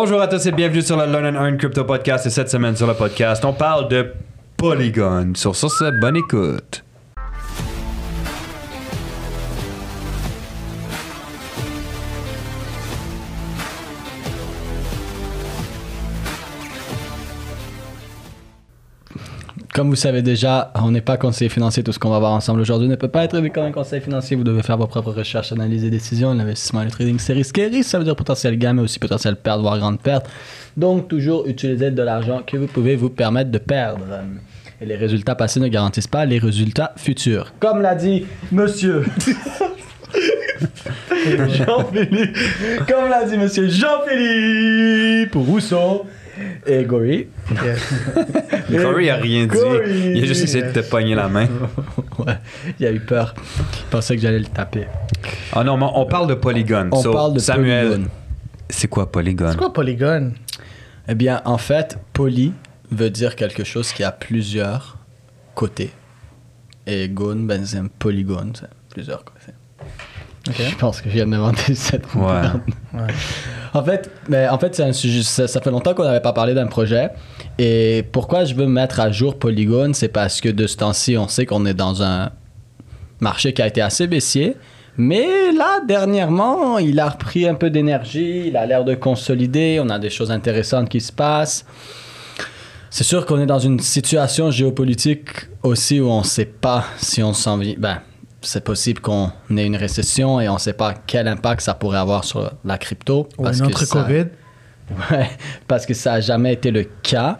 Bonjour à tous et bienvenue sur le Learn and Earn Crypto Podcast. Et cette semaine sur le podcast, on parle de Polygon. Sur c'est bonne écoute. Comme vous savez déjà, on n'est pas conseiller financier. Tout ce qu'on va voir ensemble aujourd'hui ne peut pas être vu comme un conseil financier. Vous devez faire vos propres recherches, analyses et décisions. L'investissement et le trading, c'est risqué. Risque, ça veut dire potentiel gain, mais aussi potentiel perte, voire grande perte. Donc, toujours utiliser de l'argent que vous pouvez vous permettre de perdre. Et les résultats passés ne garantissent pas les résultats futurs. Comme l'a dit monsieur. Jean-Philippe. Comme l'a dit monsieur Jean-Philippe Rousseau. Et Gori. Corey a rien dit. Il a juste essayé de te pogner la main. ouais, il a eu peur. Il pensait que j'allais le taper. Ah non, mais on parle de Polygon. On So, parle de Samuel, Polygon. c'est quoi Polygon? C'est quoi Polygon? Eh bien, en fait, poly veut dire quelque chose qui a plusieurs côtés. Et gon, ben, c'est un polygone, c'est plusieurs côtés. Je pense que je viens d'inventer cette Ouais. En fait, mais en fait, c'est un sujet. Ça, ça fait longtemps qu'on n'avait pas parlé d'un projet. Et pourquoi je veux mettre à jour Polygon, c'est parce que de ce temps-ci, on sait qu'on est dans un marché qui a été assez baissier. Mais là, dernièrement, il a repris un peu d'énergie. Il a l'air de consolider. On a des choses intéressantes qui se passent. C'est sûr qu'on est dans une situation géopolitique aussi où on ne sait pas si on s'en vient. Ben, c'est possible qu'on ait une récession et on ne sait pas quel impact ça pourrait avoir sur la crypto. Ou parce une que autre ça- COVID? Ouais, parce que ça n'a jamais été le cas.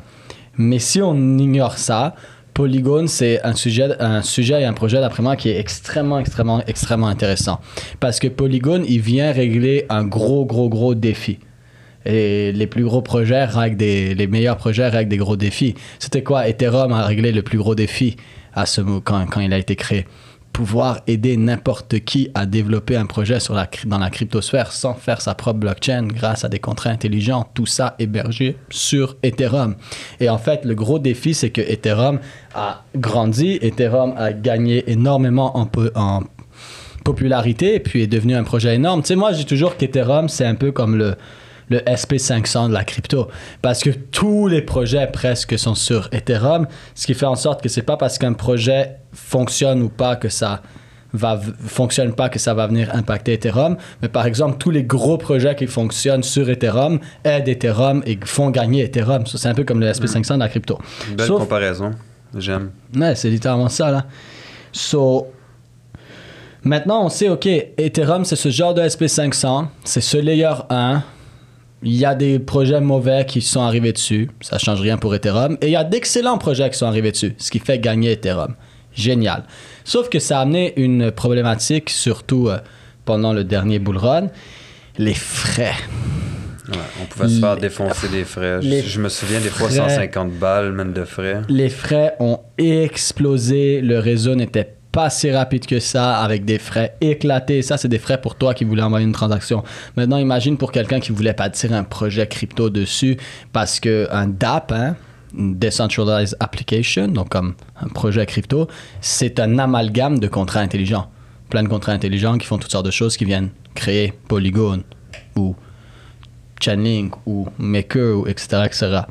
Mais si on ignore ça, Polygon, c'est un sujet, un sujet et un projet, d'après moi, qui est extrêmement, extrêmement, extrêmement intéressant. Parce que Polygon, il vient régler un gros, gros, gros défi. Et les plus gros projets règlent des, les meilleurs projets règlent des gros défis. C'était quoi Ethereum a réglé le plus gros défi à ce, quand, quand il a été créé? Pouvoir aider n'importe qui à développer un projet dans la cryptosphère sans faire sa propre blockchain grâce à des contrats intelligents. Tout ça hébergé sur Ethereum. Et en fait, le gros défi, c'est que Ethereum a grandi. Ethereum a gagné énormément en, en popularité et puis est devenu un projet énorme. Tu sais, moi, dis toujours qu'Ethereum, c'est un peu comme le, le SP500 de la crypto. Parce que tous les projets presque sont sur Ethereum, ce qui fait en sorte que c'est pas parce qu'un projet fonctionne ou pas que ça va fonctionne pas que ça va venir impacter Ethereum. Mais par exemple, tous les gros projets qui fonctionnent sur Ethereum aident Ethereum et font gagner Ethereum. C'est un peu comme le SP500 de la crypto. Une belle Sauf- comparaison. J'aime. Ouais, c'est littéralement ça, là. So, maintenant, on sait, OK, Ethereum, c'est ce genre de SP500, c'est ce layer 1. Il y a des projets mauvais qui sont arrivés dessus, ça change rien pour Ethereum. Et il y a d'excellents projets qui sont arrivés dessus, ce qui fait gagner Ethereum. Génial. Sauf que ça a amené une problématique, surtout euh, pendant le dernier bull run, les frais. Ouais, on pouvait se faire Les- défoncer des frais. les Je, je me souviens des fois frais- 150 balles, même de frais. Les frais ont explosé. Le réseau n'était pas si rapide que ça, avec des frais éclatés. Ça, c'est des frais pour toi qui voulais envoyer une transaction. Maintenant, imagine pour quelqu'un qui voulait bâtir un projet crypto dessus, parce que un DApp, hein, une Decentralized Application, donc comme un projet crypto, c'est un amalgame de contrats intelligents. Plein de contrats intelligents qui font toutes sortes de choses qui viennent créer Polygon ou Chainlink ou Maker ou etc. etc.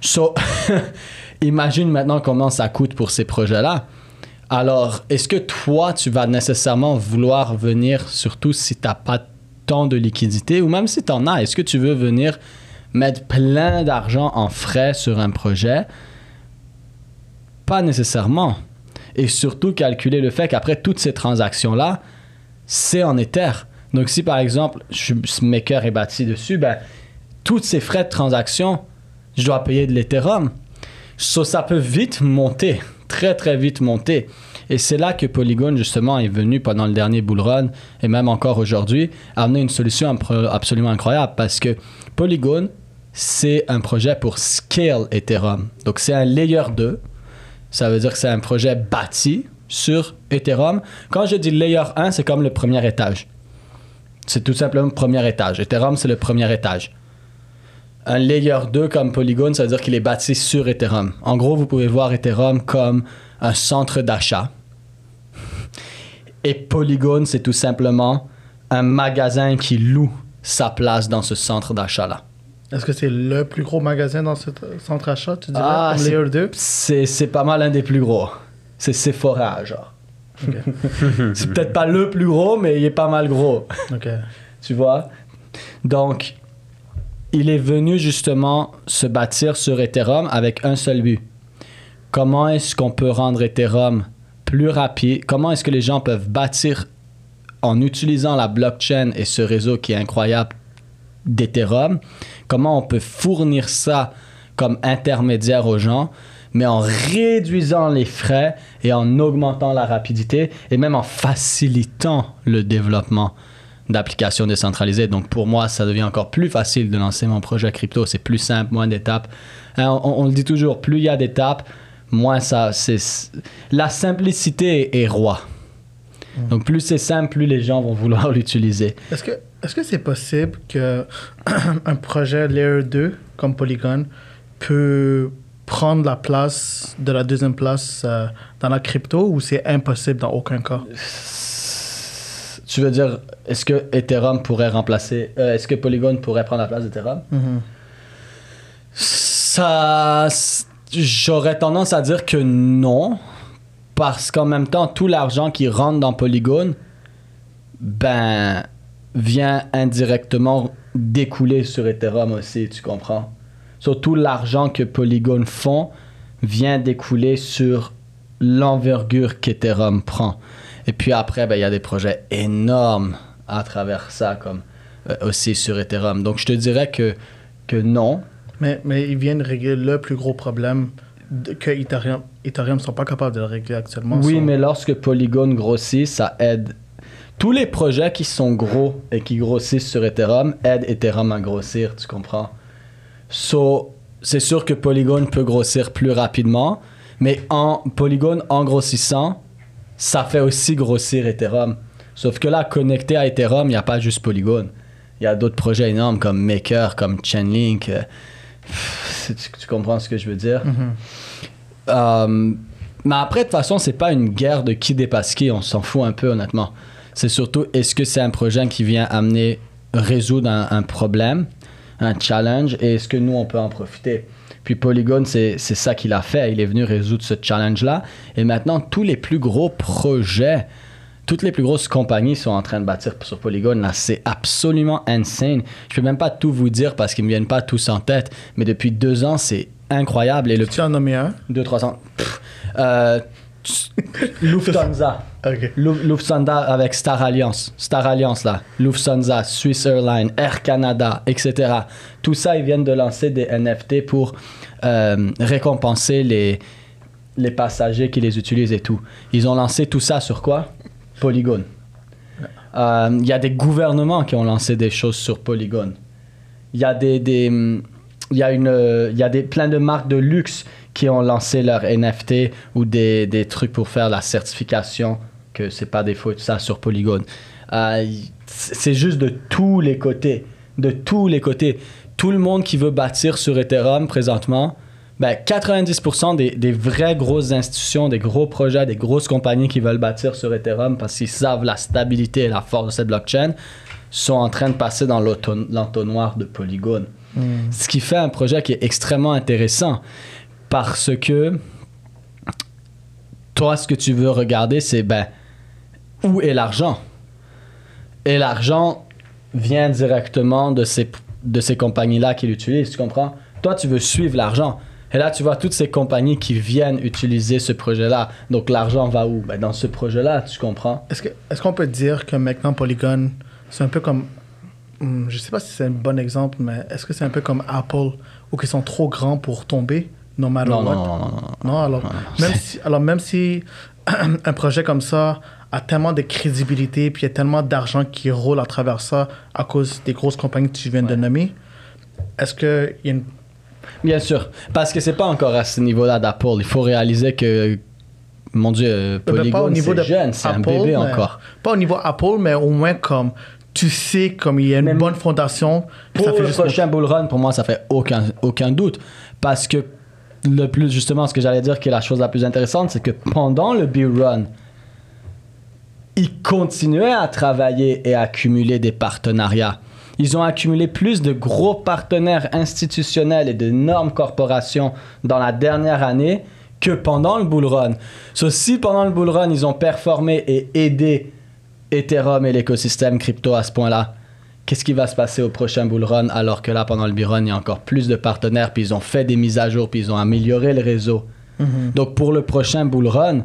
So, imagine maintenant comment ça coûte pour ces projets-là. Alors, est-ce que toi, tu vas nécessairement vouloir venir, surtout si tu n'as pas tant de liquidité, ou même si tu en as, est-ce que tu veux venir mettre plein d'argent en frais sur un projet? Pas nécessairement. Et surtout calculer le fait qu'après toutes ces transactions-là, c'est en Ether. Donc si par exemple, je maker est bâti dessus, ben, tous ces frais de transaction, je dois payer de l'Ethereum. Ça peut vite monter, très très vite monter. Et c'est là que Polygon, justement, est venu pendant le dernier bull run, et même encore aujourd'hui, amener une solution absolument incroyable parce que Polygon, c'est un projet pour scale Ethereum. Donc c'est un layer 2. Ça veut dire que c'est un projet bâti sur Ethereum. Quand je dis layer 1, c'est comme le premier étage. C'est tout simplement le premier étage. Ethereum, c'est le premier étage. Un layer 2 comme Polygon, ça veut dire qu'il est bâti sur Ethereum. En gros, vous pouvez voir Ethereum comme un centre d'achat. Et Polygon, c'est tout simplement un magasin qui loue sa place dans ce centre d'achat-là. Est-ce que c'est le plus gros magasin dans ce centre achat, tu dirais, Ah, comme Layer 2 C'est, pas mal un des plus gros. C'est Sephora, genre. c'est peut-être pas le plus gros, mais il est pas mal gros. Tu vois? Donc, il est venu justement se bâtir sur Ethereum avec un seul but. Comment est-ce qu'on peut rendre Ethereum plus rapide? Comment est-ce que les gens peuvent bâtir en utilisant la blockchain et ce réseau qui est incroyable d'Ethereum? Comment on peut fournir ça comme intermédiaire aux gens, mais en réduisant les frais et en augmentant la rapidité et même en facilitant le développement d'applications décentralisées. Donc pour moi, ça devient encore plus facile de lancer mon projet crypto. C'est plus simple, moins d'étapes. Hein, on, on le dit toujours, plus il y a d'étapes, moins ça. C'est la simplicité est roi. Donc plus c'est simple, plus les gens vont vouloir l'utiliser. Est-ce que est-ce que c'est possible que un projet Layer 2 comme Polygon peut prendre la place de la deuxième place euh, dans la crypto ou c'est impossible dans aucun cas? Tu veux dire, est-ce que Ethereum pourrait remplacer, euh, est-ce que Polygon pourrait prendre la place d'Ethereum? Mhm. Ça, j'aurais tendance à dire que non, parce qu'en même temps, tout l'argent qui rentre dans Polygon, ben, vient indirectement découler sur Ethereum aussi, tu comprends? Surtout l'argent que Polygon font vient découler sur l'envergure qu'Ethereum prend. Et puis après, ben, il y a des projets énormes à travers ça, comme euh, aussi sur Ethereum. Donc je te dirais que, que non, Mais, mais ils viennent régler le plus gros problème que Ethereum Ethereum sont pas capables de le régler actuellement. Oui, sont- mais lorsque Polygon grossit, ça aide. Tous les projets qui sont gros et qui grossissent sur Ethereum aident Ethereum à grossir, tu comprends? So, c'est sûr que Polygon peut grossir plus rapidement, mais en Polygon, en grossissant, ça fait aussi grossir Ethereum. Sauf que là, connecté à Ethereum, il n'y a pas juste Polygon. Il y a d'autres projets énormes comme Maker, comme Chainlink. euh, tu, tu comprends ce que je veux dire? Mhm. Euh, mais après, de toute façon, c'est pas une guerre de qui dépasse qui, on s'en fout un peu, honnêtement. C'est surtout, est-ce que c'est un projet qui vient amener, résoudre un, un problème, un challenge, et est-ce que nous, on peut en profiter? Puis Polygon, c'est ça qu'il a fait. Il est venu résoudre ce challenge-là. Et maintenant, tous les plus gros projets, toutes les plus grosses compagnies sont en train de bâtir sur Polygon. Là, c'est absolument insane. Je peux même pas tout vous dire parce qu'ils me viennent pas tous en tête. Mais depuis deux ans, c'est incroyable. Et le Tu en as nommé un 2 300 Pff, euh, Lufthansa Ok. Lu- Lufthansa avec Star Alliance. Star Alliance là. Lufthansa Swiss Airlines Air Canada etc tout ça ils viennent de lancer des NFT pour euh, récompenser les les passagers qui les utilisent et tout. Ils ont lancé tout ça sur quoi? Polygon. Euh, il y a des gouvernements qui ont lancé des choses sur Polygon. Il y a des, des il y a une euh, il y a des plein de marques de luxe qui ont lancé leur NFT ou des, des trucs pour faire la certification que c'est pas des tout ça sur Polygon. Euh, c'est juste de tous les côtés, de tous les côtés. Tout le monde qui veut bâtir sur Ethereum présentement, ben 90% des, des vraies grosses institutions, des gros projets, des grosses compagnies qui veulent bâtir sur Ethereum parce qu'ils savent la stabilité et la force de cette blockchain, sont en train de passer dans l'entonnoir de Polygon. Ce qui fait un projet qui est extrêmement intéressant parce que toi, ce que tu veux regarder, c'est ben, où est l'argent? Et l'argent vient directement de ces, de ces compagnies-là qui l'utilisent, tu comprends? Toi, tu veux suivre l'argent. Et là, tu vois toutes ces compagnies qui viennent utiliser ce projet-là. Donc, l'argent va où? Ben, dans ce projet-là, tu comprends? Est-ce qu'on peut dire que maintenant Polygon, c'est un peu comme Hmm, je sais pas si c'est un bon exemple, mais est-ce que c'est un peu comme Apple ou qu'ils sont trop grands pour tomber, no matter Non, what? non, non, non, non. Non, alors, même si, alors même si un projet comme ça a tellement de crédibilité, puis il y a tellement d'argent qui roule à travers ça à cause des grosses compagnies que tu viens de nommer, est-ce qu'il y a une... Bien sûr, parce que c'est pas encore à ce niveau-là d'Apple. Il faut réaliser que, mon Dieu, euh, Ben, Polygon, pas au niveau de c'est jeune, c'est un bébé mais- encore. Pas au niveau Apple, mais au moins comme tu sais, comme il y a une Mais bonne fondation, Pour ça fait le juste... prochain bull run, pour moi, ça fait aucun, aucun doute. Parce que le plus, justement, ce que j'allais dire qui est la chose la plus intéressante, c'est que pendant le bull run, ils continuaient à travailler et à accumuler des partenariats. Ils ont accumulé plus de gros partenaires institutionnels et d'énormes corporations dans la dernière année que pendant le bull run. So, si pendant le bull run, ils ont performé et aidé Ethereum et l'écosystème crypto à ce point-là, qu'est-ce qui va se passer au prochain bull run alors que là, pendant le bull run, il y a encore plus de partenaires, puis ils ont fait des mises à jour, puis ils ont amélioré le réseau? Donc pour le prochain bull run,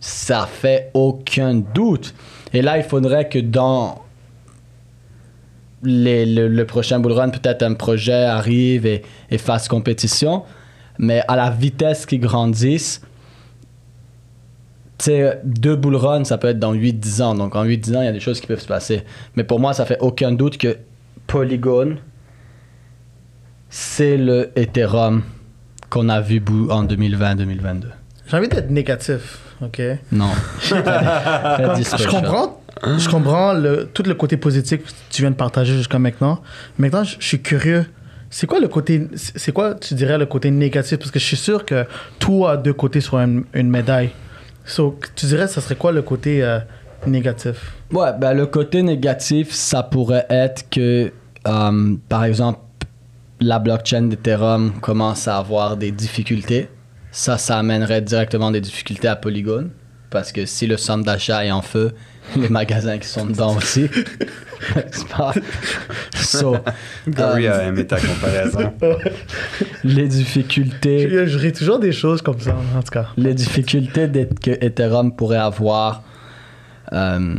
ça fait aucun doute. Et là, il faudrait que dans les- le, prochain bull run, peut-être un projet arrive et, fasse compétition. Mais à la vitesse qu'ils grandissent, deux bull runs, ça peut être dans 8-10 ans. Donc en 8-10 ans, il y a des choses qui peuvent se passer. Mais pour moi, ça fait aucun doute que Polygon, c'est le Ethereum qu'on a vu en 2020-2022. J'ai envie d'être négatif, ok? Non. je comprends, je comprends le, tout le côté positif que tu viens de partager jusqu'à maintenant. Maintenant, je, je suis curieux. C'est quoi le côté, c'est quoi, tu dirais, le côté négatif? Parce que je suis sûr que tout a deux côtés sur une, une médaille. So, tu dirais, ça serait quoi le côté euh, négatif? Ouais, ben le côté négatif, ça pourrait être que, euh, par exemple, la blockchain d'Ethereum commence à avoir des difficultés. Ça, ça amènerait directement des difficultés à Polygon. Parce que si le centre d'achat est en feu, les magasins qui sont dedans aussi. C'est pas- So, Gary euh, a aimé ta comparaison. les difficultés. Je, je ris toujours des choses comme ça, en tout cas. les difficultés que Ethereum pourrait avoir, euh,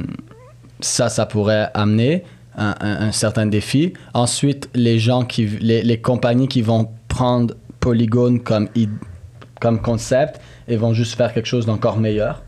ça, ça pourrait amener un, un- un certain défi. Ensuite, les gens qui, les, les compagnies qui vont prendre Polygon comme, id- comme concept et vont juste faire quelque chose d'encore meilleur.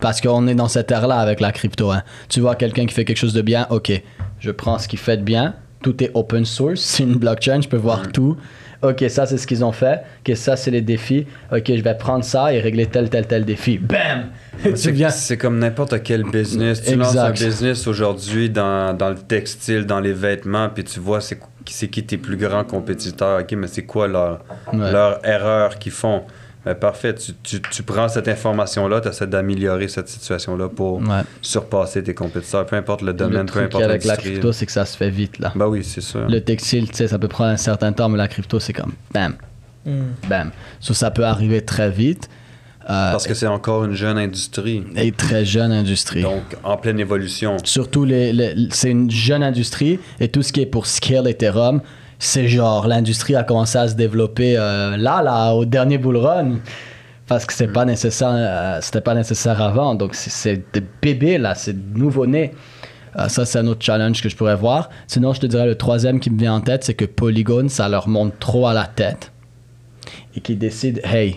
Parce qu'on est dans cette ère-là avec la crypto. hein. Tu vois quelqu'un qui fait quelque chose de bien, ok, je prends ce qu'il fait de bien. Tout est open source, c'est une blockchain, je peux voir tout. Ok, ça c'est ce qu'ils ont fait. Ok, ça c'est les défis. Ok, je vais prendre ça et régler tel, tel, tel défi. Bam! C'est comme n'importe quel business. Tu lances un Exact. business aujourd'hui dans, dans le textile, dans les vêtements, puis tu vois c'est c'est qui tes plus grands compétiteurs. OK, mais c'est quoi leur, Ouais. leur erreur qu'ils font? Ben, parfait, tu, tu, tu prends cette information-là, tu essaies d'améliorer cette situation-là pour Ouais. surpasser tes compétiteurs, peu importe le Le domaine, peu truc importe avec la crypto, c'est que ça se fait vite là. Ben oui, c'est ça. Le textile, tu sais, ça peut prendre un certain temps, mais la crypto, c'est comme bam, bam. So, ça peut arriver très vite. Euh, Parce que c'est encore une jeune industrie. et très jeune industrie. Donc, en pleine évolution. Surtout, les, les- c'est une jeune industrie et tout ce qui est pour scale Ethereum, c'est genre l'industrie a commencé à se développer euh, là, là, au dernier bull run. Parce que c'est pas nécessaire, euh, c'était pas nécessaire avant. Donc c'est- c'est des bébés là, c'est nouveau-né. Euh, ça, c'est un autre challenge que je pourrais voir. Sinon, je te dirais le troisième qui me vient en tête, c'est que Polygon, ça leur monte trop à la tête et qu'ils décident, hey,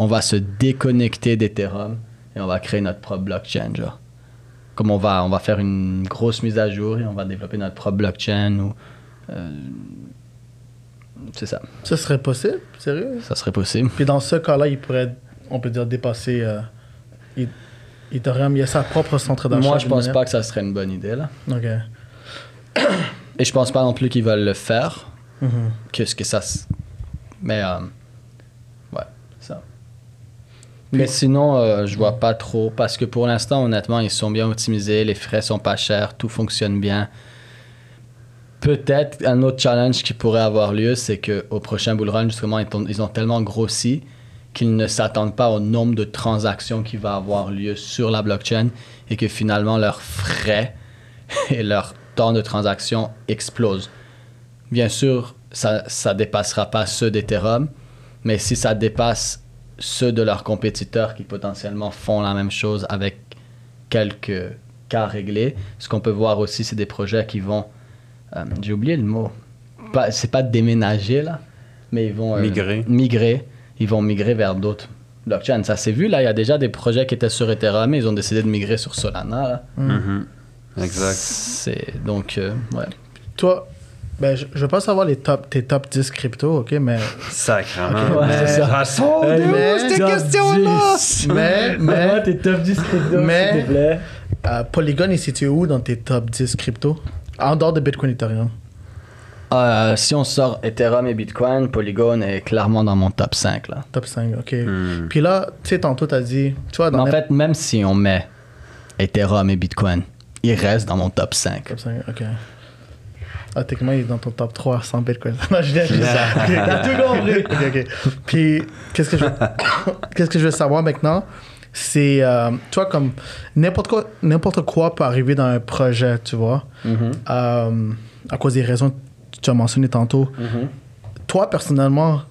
on va se déconnecter d'Ethereum et on va créer notre propre blockchain, genre comme on va, on va faire une grosse mise à jour et on va développer notre propre blockchain ou euh, c'est ça, Ça serait possible, sérieux? ça serait possible. Puis dans ce cas-là, il pourrait, on peut dire, dépasser. Euh, il, Ethereum, il a sa propre centre d'achat. Moi, je pense pas que ça serait une bonne idée là, Ok. et je pense pas non plus qu'ils veulent le faire. Mhm. Qu'est-ce que ça, mais euh. Mais sinon, euh, je vois pas trop parce que pour l'instant, honnêtement, ils sont bien optimisés, les frais sont pas chers, tout fonctionne bien. Peut-être un autre challenge qui pourrait avoir lieu, c'est que au prochain bull run, justement, ils ont, ils ont tellement grossi qu'ils ne s'attendent pas au nombre de transactions qui va avoir lieu sur la blockchain et que finalement leurs frais et leur temps de transaction explosent. Bien sûr, ça ne dépassera pas ceux d'Ethereum, mais si ça dépasse ceux de leurs compétiteurs qui potentiellement font la même chose avec quelques cas réglés, ce qu'on peut voir aussi, c'est des projets qui vont, euh, j'ai oublié le mot, pas, c'est pas déménager là, mais ils vont euh, Migrer. migrer, ils vont migrer vers d'autres blockchains. Ça s'est vu là, il y a déjà des projets qui étaient sur Ethereum, mais ils ont décidé de migrer sur Solana. Là. Mhm. Exact. C'est donc euh, ouais. Toi, ben, je, je veux pas savoir les top, tes top 10 crypto, ok, mais. Sacrement. Ok, ouais, mais c'est ça. Hey, d'où, mais- cette question-là? 10. Mais, mais, t'es top 10 crypto, Mais- s'il te plaît. euh, Polygon est situé où dans tes top 10 crypto En dehors de Bitcoin Ethereum. Euh, si on sort Ethereum et Bitcoin, Polygon est clairement dans mon top 5 là. Top 5, ok. Hmm. Puis là, tu sais, tantôt, t'as dit. Tu vois, Mais dans en les- fait, même si on met Ethereum et Bitcoin, il reste dans mon top 5. Top 5, ok. Ah, techniquement, il est dans ton top 3 sans Bitcoin. non, je viens. Ok, T'as tout compris. Ok, ok. Puis, qu'est-ce que je veux, qu'est-ce que je veux savoir maintenant? C'est, euh, tu vois, comme n'importe quoi, n'importe quoi peut arriver dans un projet, tu vois, Euh, à cause des raisons que tu as mentionnées tantôt. Toi, personnellement,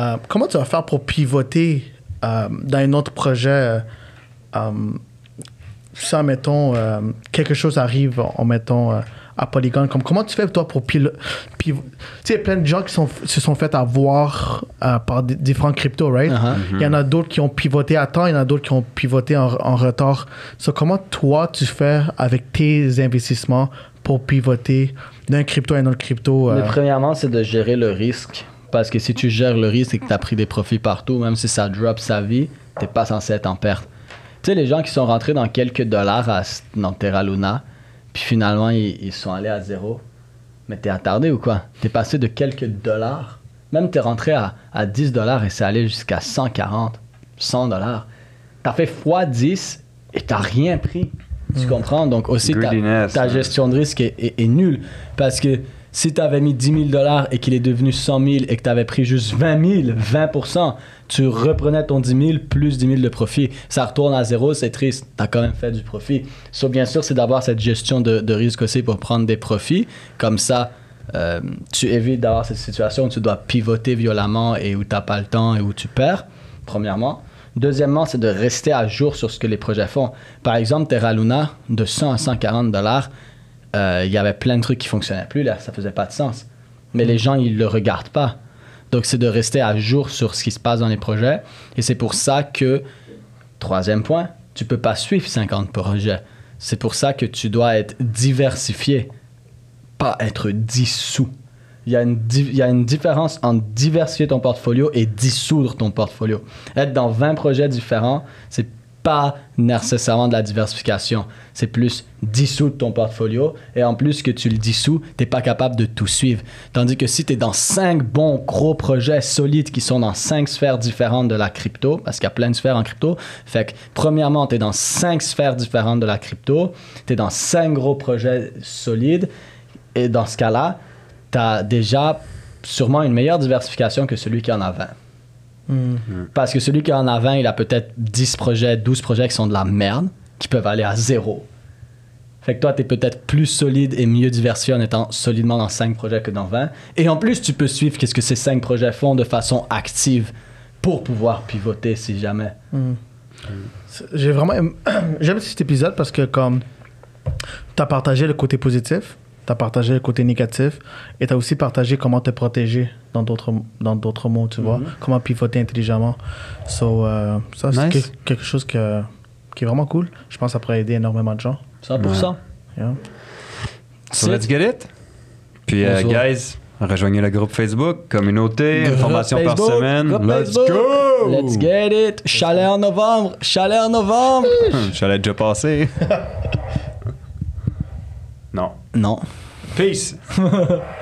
euh, comment tu vas faire pour pivoter euh, dans un autre projet ça, mettons, quelque chose arrive, en mettons, à Polygon. Comme, comment tu fais, toi, pour piloter Tu sais, il y a plein de gens qui sont, se sont fait avoir euh, par di- différents cryptos, right? Uh-huh. Il y en a d'autres qui ont pivoté à temps, il y en a d'autres qui ont pivoté en, en retard. So, comment, toi, tu fais avec tes investissements pour pivoter d'un crypto à un autre crypto? euh, premièrement, c'est de gérer le risque. Parce que si tu gères le risque et que tu as pris des profits partout, même si ça drop sa vie, t'es pas censé être en perte. Tu sais, les gens qui sont rentrés dans quelques dollars à, dans Terra Luna, puis finalement, ils, ils sont allés à zéro. Mais t'es attardé ou quoi? T'es passé de quelques dollars. Même t'es rentré à, à 10 dollars et c'est allé jusqu'à 140, 100 dollars. T'as fait x10 et t'as rien pris. Tu comprends? Donc aussi, ta, hein. gestion de risque est, est- est nulle. Parce que si tu avais mis 10 000 dollars et qu'il est devenu 100 000 et que tu avais pris juste 20 000, 20% tu reprenais ton 10 000 plus 10 000 de profit. Ça retourne à zéro, c'est triste. Tu as quand même fait du profit. So, bien sûr, c'est d'avoir cette gestion de, de risque aussi pour prendre des profits. Comme ça, euh, tu évites d'avoir cette situation où tu dois pivoter violemment et où tu n'as pas le temps et où tu perds, premièrement. Deuxièmement, c'est de rester à jour sur ce que les projets font. Par exemple, Terra Luna, de 100 à 140 euh, il y avait plein de trucs qui fonctionnaient plus là, ça faisait pas de sens. Mais les gens, ils le regardent pas. Donc, c'est de rester à jour sur ce qui se passe dans les projets. Et c'est pour ça que, troisième point, tu peux pas suivre 50 projets. C'est pour ça que tu dois être diversifié, pas être dissous. Il y, a une il y a une différence entre diversifier ton portfolio et dissoudre ton portfolio. Être dans 20 projets différents, c'est pas nécessairement de la diversification. C'est plus dissoudre ton portfolio. Et en plus que tu le dissous, t'es pas capable de tout suivre. Tandis que si tu es dans 5 bons gros projets solides qui sont dans 5 sphères différentes de la crypto, parce qu'il y a plein de sphères en crypto, fait que premièrement, tu es dans 5 sphères différentes de la crypto, tu es dans 5 gros projets solides, et dans ce cas-là, tu as déjà sûrement une meilleure diversification que celui qui en a 20. Hmm. Parce que celui qui en a 20, il a peut-être 10 projets, 12 projets qui sont de la merde, qui peuvent aller à zéro. Fait que toi, tu es peut-être plus solide et mieux diversifié en étant solidement dans 5 projets que dans 20. Et en plus, tu peux suivre qu'est-ce que ces 5 projets font de façon active pour pouvoir pivoter si jamais. C'est- J'ai vraiment aimé- j'aime cet épisode parce que comme tu as partagé le côté positif, tu as partagé le côté négatif et tu as aussi partagé comment te protéger dans d'autres dans d'autres mots, tu vois, comment pivoter intelligemment. So euh, ça c'est que- quelque chose que, qui est vraiment cool. Je pense que ça pourrait aider énormément de gens. 100%. Yeah. So let's get it. Puis, Bonsoir. guys, rejoignez le groupe Facebook, communauté, Groupe information par Facebook, semaine. groupe Let's Facebook. go! Let's get it! Chalet en novembre! Chalet en novembre! J'allais déjà passer. non. Peace!